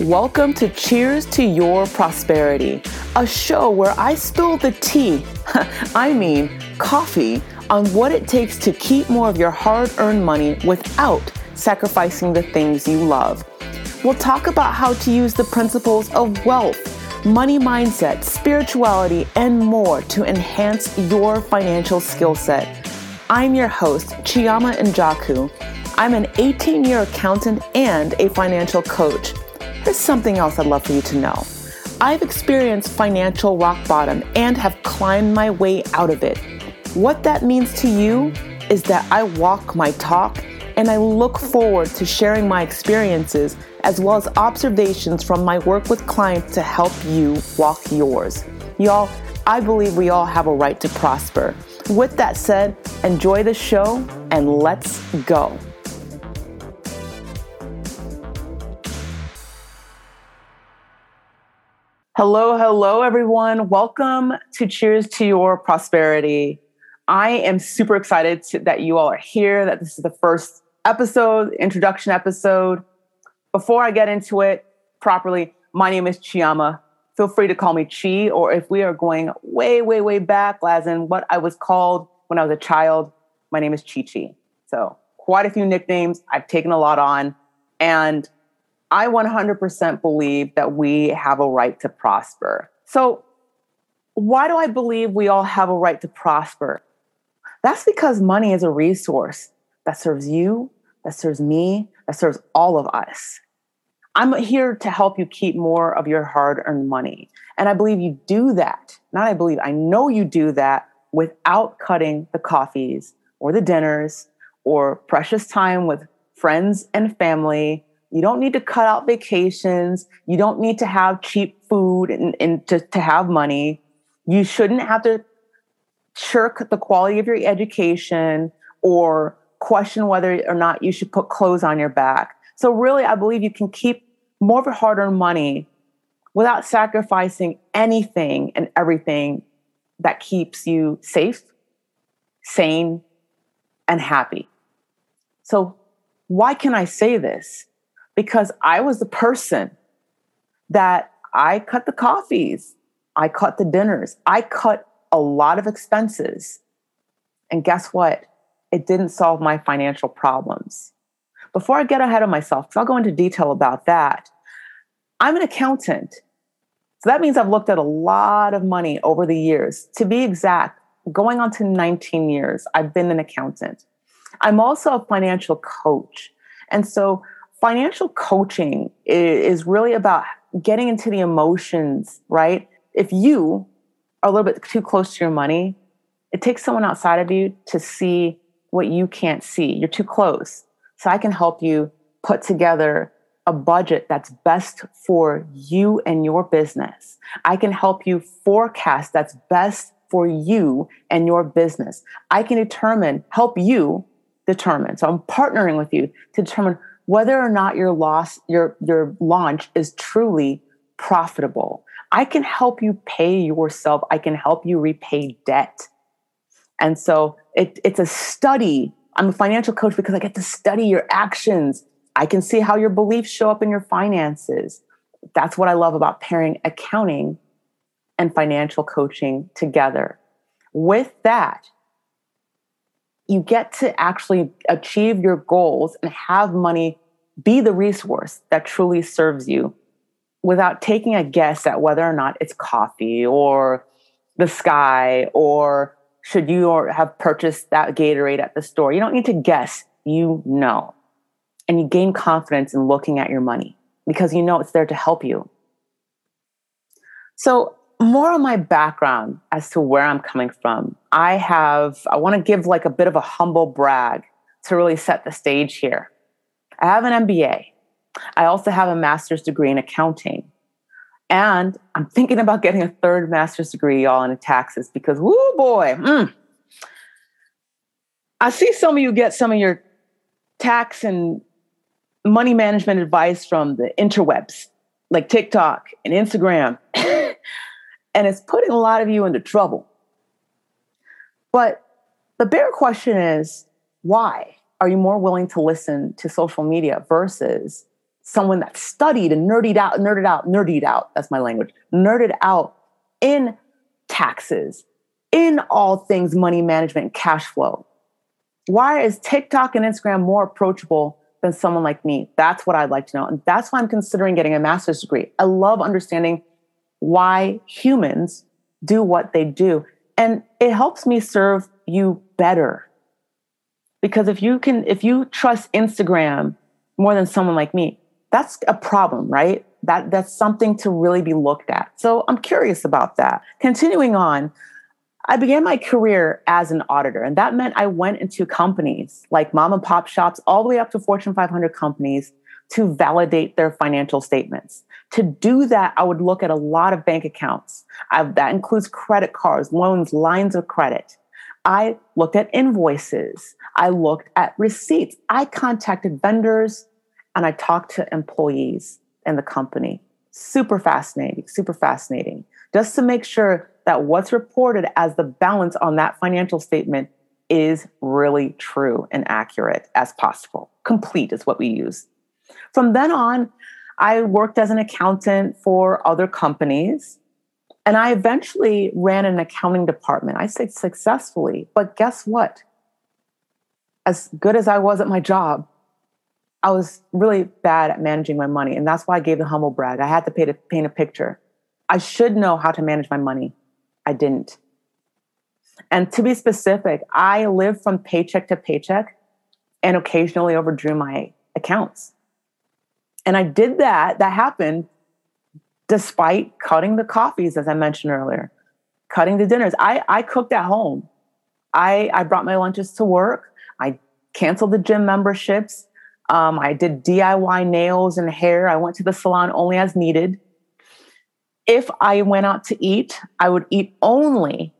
Welcome to Cheers to Your Prosperity, a show where I spill the tea, I mean coffee, on what it takes to keep more of your hard earned money without sacrificing the things you love. We'll talk about how to use the principles of wealth, money mindset, spirituality, and more to enhance your financial skill set. I'm your host, Chioma Njaku. I'm an 18 year accountant and a financial coach. There's something else I'd love for you to know. I've experienced financial rock bottom and have climbed my way out of it. What that means to you is that I walk my talk and I look forward to sharing my experiences as well as observations from my work with clients to help you walk yours. Y'all, I believe we all have a right to prosper. With that said, enjoy the show and let's go. Hello, hello, everyone. Welcome to Cheers to Your Prosperity. I am super excited to, that you all are here, that this is the first episode, introduction episode. Before I get into it properly, my name is Chioma. Feel free to call me Chi, or if we are going way, way, way back, as in what I was called when I was a child, my name is Chi Chi. So, quite a few nicknames. I've taken a lot on. And I 100% believe that we have a right to prosper. So, why do I believe we all have a right to prosper? That's because money is a resource that serves you, that serves me, that serves all of us. I'm here to help you keep more of your hard earned money. And I believe you do that. Not I believe, I know you do that without cutting the coffees or the dinners or precious time with friends and family you don't need to cut out vacations. You don't need to have cheap food and, and to, to have money. You shouldn't have to shirk the quality of your education or question whether or not you should put clothes on your back. So, really, I believe you can keep more of your hard earned money without sacrificing anything and everything that keeps you safe, sane, and happy. So, why can I say this? Because I was the person that I cut the coffees, I cut the dinners, I cut a lot of expenses. And guess what? It didn't solve my financial problems. Before I get ahead of myself, because I'll go into detail about that, I'm an accountant. So that means I've looked at a lot of money over the years. To be exact, going on to 19 years, I've been an accountant. I'm also a financial coach. And so financial coaching is really about getting into the emotions, right? If you are a little bit too close to your money, it takes someone outside of you to see what you can't see. You're too close. So I can help you put together a budget that's best for you and your business. I can help you forecast that's best for you and your business. I can determine, help you determine. So I'm partnering with you to determine whether or not your loss your your launch is truly profitable. I can help you pay yourself. I can help you repay debt. And so it, it's a study. I'm a financial coach because i get to study your actions. I can see how your beliefs show up in your finances. That's what i love about pairing accounting and financial coaching together. With that you get to actually achieve your goals and have money be the resource that truly serves you without taking a guess at whether or not it's coffee or the sky or should you or have purchased that Gatorade at the store. You don't need to guess, you know. And you gain confidence in looking at your money because you know it's there to help you. So, more on my background as to where I'm coming from. I have, I want to give like a bit of a humble brag to really set the stage here. I have an MBA. I also have a master's degree in accounting. And I'm thinking about getting a third master's degree, y'all, in taxes because, whoo boy, mm. I see some of you get some of your tax and money management advice from the interwebs, like TikTok and Instagram. And it's putting a lot of you into trouble. But the bigger question is why? are you more willing to listen to social media versus someone that studied and nerded out, nerded out, nerded out, that's my language, nerded out in taxes, in all things money management, cash flow? Why is TikTok and Instagram more approachable than someone like me? That's what I'd like to know. And that's why I'm considering getting a master's degree. I love understanding why humans do what they do. And it helps me serve you better. Because if you can, if you trust Instagram more than someone like me, that's a problem, right? That that's something to really be looked at. So I'm curious about that. Continuing on, I began my career as an auditor, and that meant I went into companies like mom and pop shops, all the way up to Fortune 500 companies to validate their financial statements. To do that, I would look at a lot of bank accounts. I, that includes credit cards, loans, lines of credit. I looked at invoices. I looked at receipts. I contacted vendors and I talked to employees in the company. Super fascinating, super fascinating. Just to make sure that what's reported as the balance on that financial statement is really true and accurate as possible. Complete is what we use. From then on, I worked as an accountant for other companies. And I eventually ran an accounting department. I say successfully, but guess what? As good as I was at my job, I was really bad at managing my money. And that's why I gave the humble brag. I had to pay to paint a picture. I should know how to manage my money. I didn't. And to be specific, I lived from paycheck to paycheck and occasionally overdrew my accounts. And I did that, that happened despite cutting the coffees, as I mentioned earlier, cutting the dinners. I, I cooked at home. I, I brought my lunches to work. I canceled the gym memberships. Um, I did DIY nails and hair. I went to the salon only as needed if I went out to eat, I would eat only,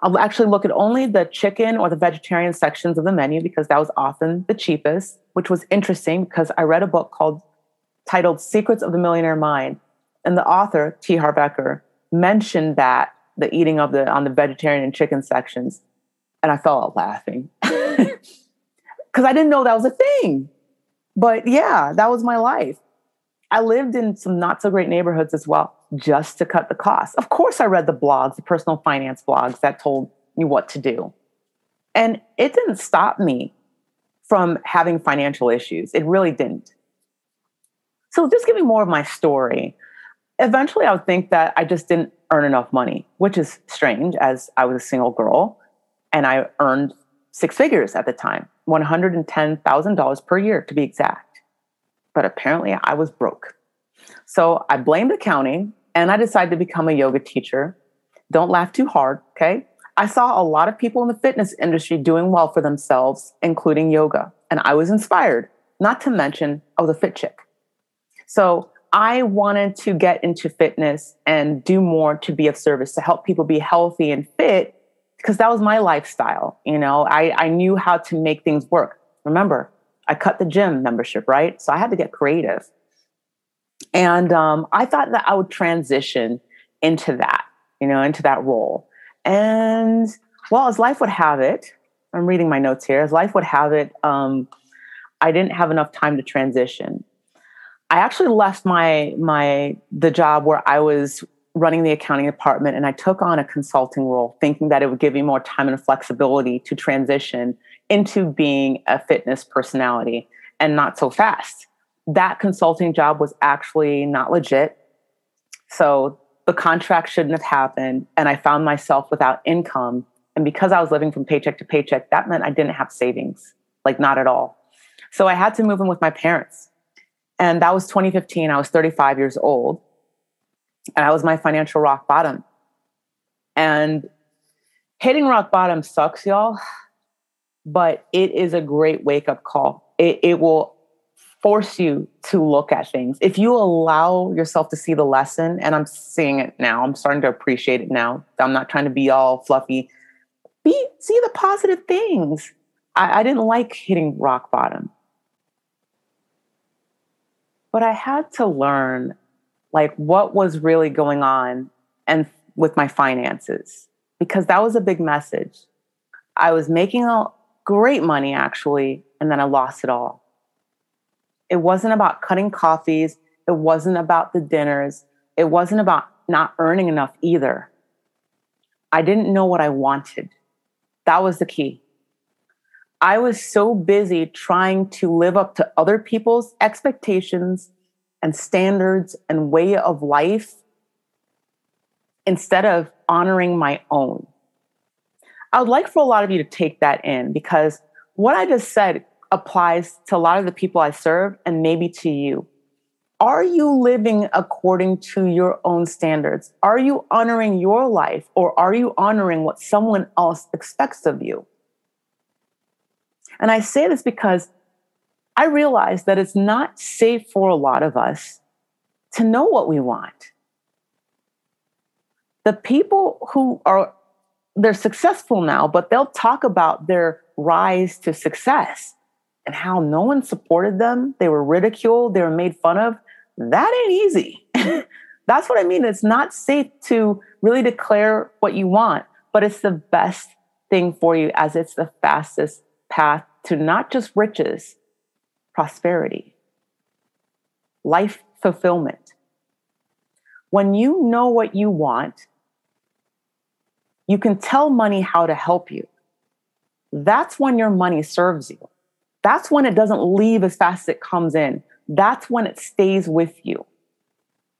I'll actually look at only the chicken or the vegetarian sections of the menu because that was often the cheapest, which was interesting because I read a book called titled Secrets of the Millionaire Mind. And the author, T. Harv Eker, mentioned that the eating of the on the vegetarian and chicken sections. And I fell out laughing. Because I didn't know that was a thing. But yeah, that was my life. I lived in some not so great neighborhoods as well just to cut the cost. Of course, I read the blogs, the personal finance blogs that told me what to do. And it didn't stop me from having financial issues. It really didn't. So, just giving more of my story, eventually I would think that I just didn't earn enough money, which is strange as I was a single girl and I earned six figures at the time $110,000 per year to be exact. But apparently I was broke. So I blamed accounting and I decided to become a yoga teacher. Don't laugh too hard, okay? I saw a lot of people in the fitness industry doing well for themselves, including yoga, and I was inspired, not to mention I was a fit chick. So I wanted to get into fitness and do more to be of service, to help people be healthy and fit, because that was my lifestyle. You know, I, I knew how to make things work. Remember, I cut the gym membership, right? So I had to get creative. And um, I thought that I would transition into that, you know, into that role. And well, as life would have it, I'm reading my notes here. As life would have it, um, I didn't have enough time to transition. I actually left my my the job where I was running the accounting department and I took on a consulting role thinking that it would give me more time and flexibility to transition into being a fitness personality and not so fast that consulting job was actually not legit. So the contract shouldn't have happened. And I found myself without income. And because I was living from paycheck to paycheck, that meant I didn't have savings, like not at all. So I had to move in with my parents. And that was 2015. I was 35 years old. And I was my financial rock bottom. And hitting rock bottom sucks, y'all, but it is a great wake up call. It, it will force you to look at things. If you allow yourself to see the lesson, and I'm seeing it now, I'm starting to appreciate it now. I'm not trying to be all fluffy. Be see the positive things. I, I didn't like hitting rock bottom. But I had to learn like what was really going on and with my finances because that was a big message. I was making a great money actually, and then I lost it all. It wasn't about cutting coffees, it wasn't about the dinners, it wasn't about not earning enough either. I didn't know what I wanted. That was the key. I was so busy trying to live up to other people's expectations and standards and way of life instead of honoring my own. I would like for a lot of you to take that in because what I just said applies to a lot of the people I serve and maybe to you. Are you living according to your own standards? Are you honoring your life or are you honoring what someone else expects of you? And I say this because I realize that it's not safe for a lot of us to know what we want. The people who are they're successful now, but they'll talk about their rise to success and how no one supported them. They were ridiculed, they were made fun of. That ain't easy. That's what I mean. It's not safe to really declare what you want, but it's the best thing for you as it's the fastest path to not just riches, prosperity, life fulfillment. When you know what you want, you can tell money how to help you. That's when your money serves you. That's when it doesn't leave as fast as it comes in. That's when it stays with you.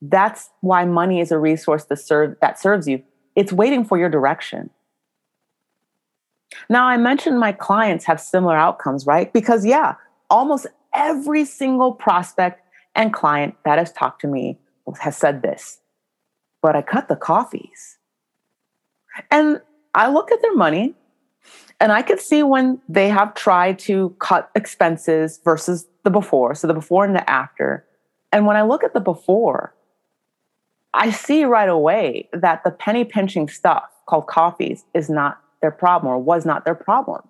That's why money is a resource that, serve, that serves you. It's waiting for your direction. Now, I mentioned my clients have similar outcomes, right? Because, yeah, almost every single prospect and client that has talked to me has said this, but I cut the coffees. And I look at their money and I could see when they have tried to cut expenses versus the before, so the before and the after. And when I look at the before, I see right away that the penny pinching stuff called coffees is not their problem or was not their problem.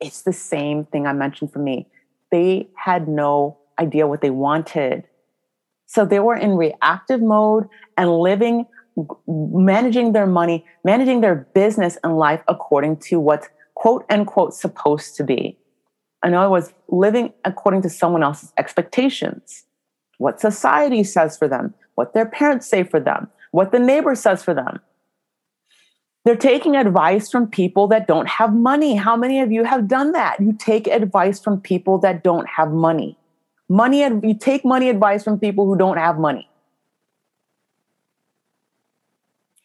It's the same thing I mentioned for me. They had no idea what they wanted. So they were in reactive mode and living, managing their money, managing their business and life according to what's quote unquote supposed to be. In other words, living according to someone else's expectations, what society says for them, what their parents say for them, what the neighbor says for them. They're taking advice from people that don't have money. How many of you have done that? You take advice from people that don't have money. Money you take money advice from people who don't have money.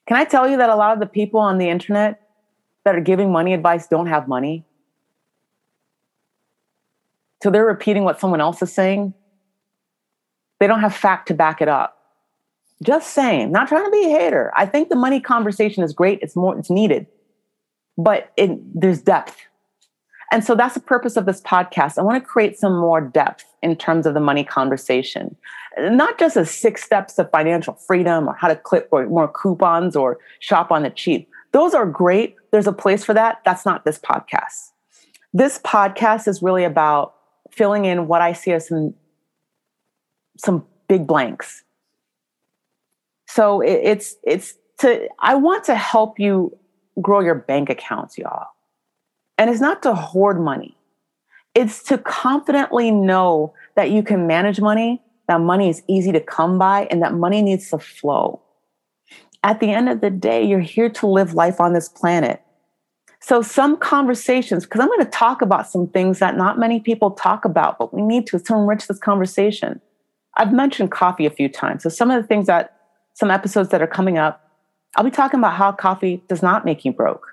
Can I tell you that a lot of the people on the internet that are giving money advice don't have money? So they're repeating what someone else is saying. They don't have fact to back it up. Just saying, not trying to be a hater. I think the money conversation is great. It's more, it's needed, but it, there's depth. And so that's the purpose of this podcast. I want to create some more depth in terms of the money conversation, not just as six steps to financial freedom or how to clip more coupons or shop on the cheap. Those are great. There's a place for that. That's not this podcast. This podcast is really about filling in what I see as some some big blanks so it, it's it's to I want to help you grow your bank accounts, y'all. And it's not to hoard money. It's to confidently know that you can manage money, that money is easy to come by, and that money needs to flow. At the end of the day, you're here to live life on this planet. So, some conversations, because I'm going to talk about some things that not many people talk about, but we need to, to enrich this conversation. I've mentioned coffee a few times. So, some of the things that some episodes that are coming up, I'll be talking about how coffee does not make you broke.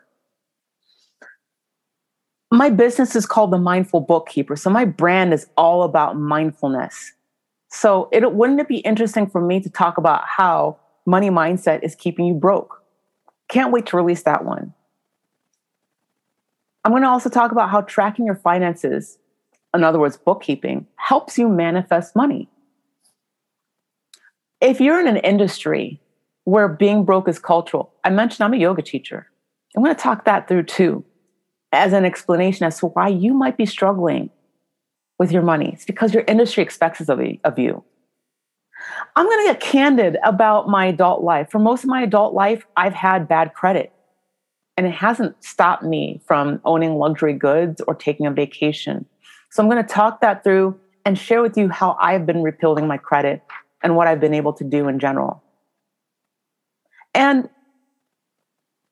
My business is called the Mindful Bookkeeper. So my brand is all about mindfulness. So it wouldn't it be interesting for me to talk about how money mindset is keeping you broke? Can't wait to release that one. I'm going to also talk about how tracking your finances, in other words, bookkeeping, helps you manifest money if you're in an industry where being broke is cultural, I mentioned I'm a yoga teacher. I'm going to talk that through too as an explanation as to why you might be struggling with your money. It's because your industry expects it of you. I'm going to get candid about my adult life. For most of my adult life, I've had bad credit. and it hasn't stopped me from owning luxury goods or taking a vacation. So I'm going to talk that through and share with you how I've been rebuilding my credit and what I've been able to do in general. And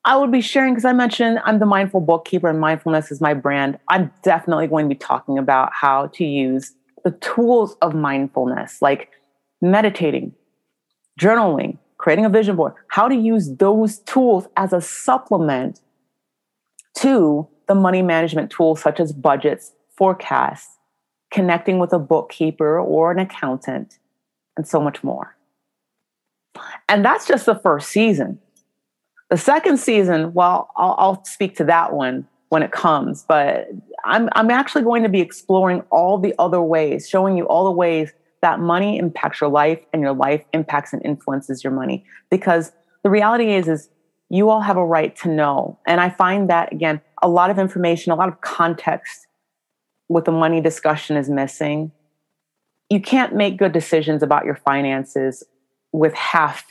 I would be sharing because I mentioned I'm the mindful bookkeeper and mindfulness is my brand. I'm definitely going to be talking about how to use the tools of mindfulness, like meditating, journaling, creating a vision board, how to use those tools as a supplement to the money management tools such as budgets, forecasts, connecting with a bookkeeper or an accountant, and so much more. And that's just the first season. The second season, well, I'll, I'll speak to that one when it comes, but I'm, I'm actually going to be exploring all the other ways, showing you all the ways that money impacts your life and your life impacts and influences your money. Because the reality is, is you all have a right to know. And I find that again, a lot of information, a lot of context with the money discussion is missing. You can't make good decisions about your finances with half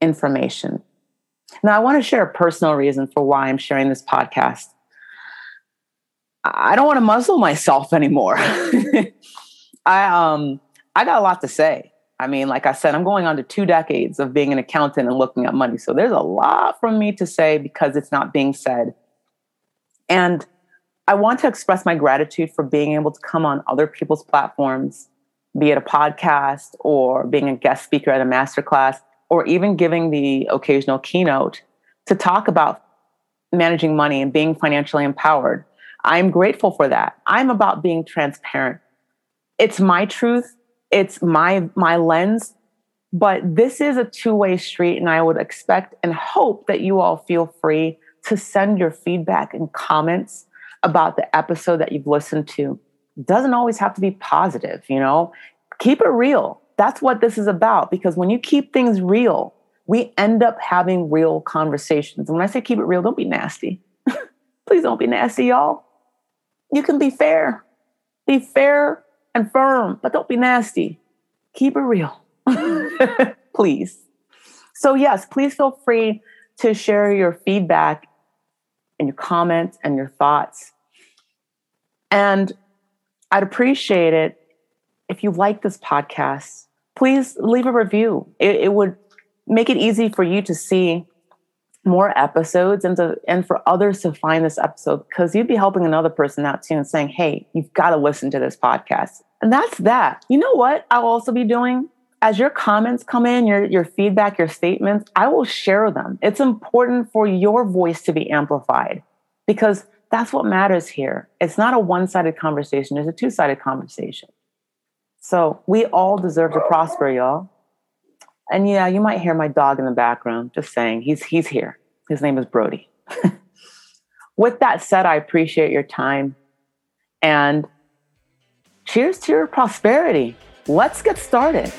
information. Now, I want to share a personal reason for why I'm sharing this podcast. I don't want to muzzle myself anymore. I um I got a lot to say. I mean, like I said, I'm going on to two decades of being an accountant and looking at money. So there's a lot from me to say because it's not being said. And I want to express my gratitude for being able to come on other people's platforms, be it a podcast or being a guest speaker at a masterclass, or even giving the occasional keynote to talk about managing money and being financially empowered. I'm grateful for that. I'm about being transparent. It's my truth, it's my my lens, but this is a two-way street and I would expect and hope that you all feel free to send your feedback and comments about the episode that you've listened to doesn't always have to be positive, you know? Keep it real. That's what this is about because when you keep things real, we end up having real conversations. And when I say keep it real, don't be nasty. Please don't be nasty, y'all. You can be fair. Be fair and firm, but don't be nasty. Keep it real. please. So, yes, please feel free to share your feedback and your comments and your thoughts. And I'd appreciate it if you like this podcast. Please leave a review. It, it would make it easy for you to see more episodes and to and for others to find this episode because you'd be helping another person out too and saying, hey, you've got to listen to this podcast. And that's that. You know what I'll also be doing? as your comments come in, your, your feedback, your statements, I will share them. It's important for your voice to be amplified because that's what matters here. It's not a one sided conversation, it's a two sided conversation. So we all deserve to prosper, y'all. And yeah, you might hear my dog in the background, just saying, he's, he's here. His name is Brody. With that said, I appreciate your time and cheers to your prosperity. Let's get started.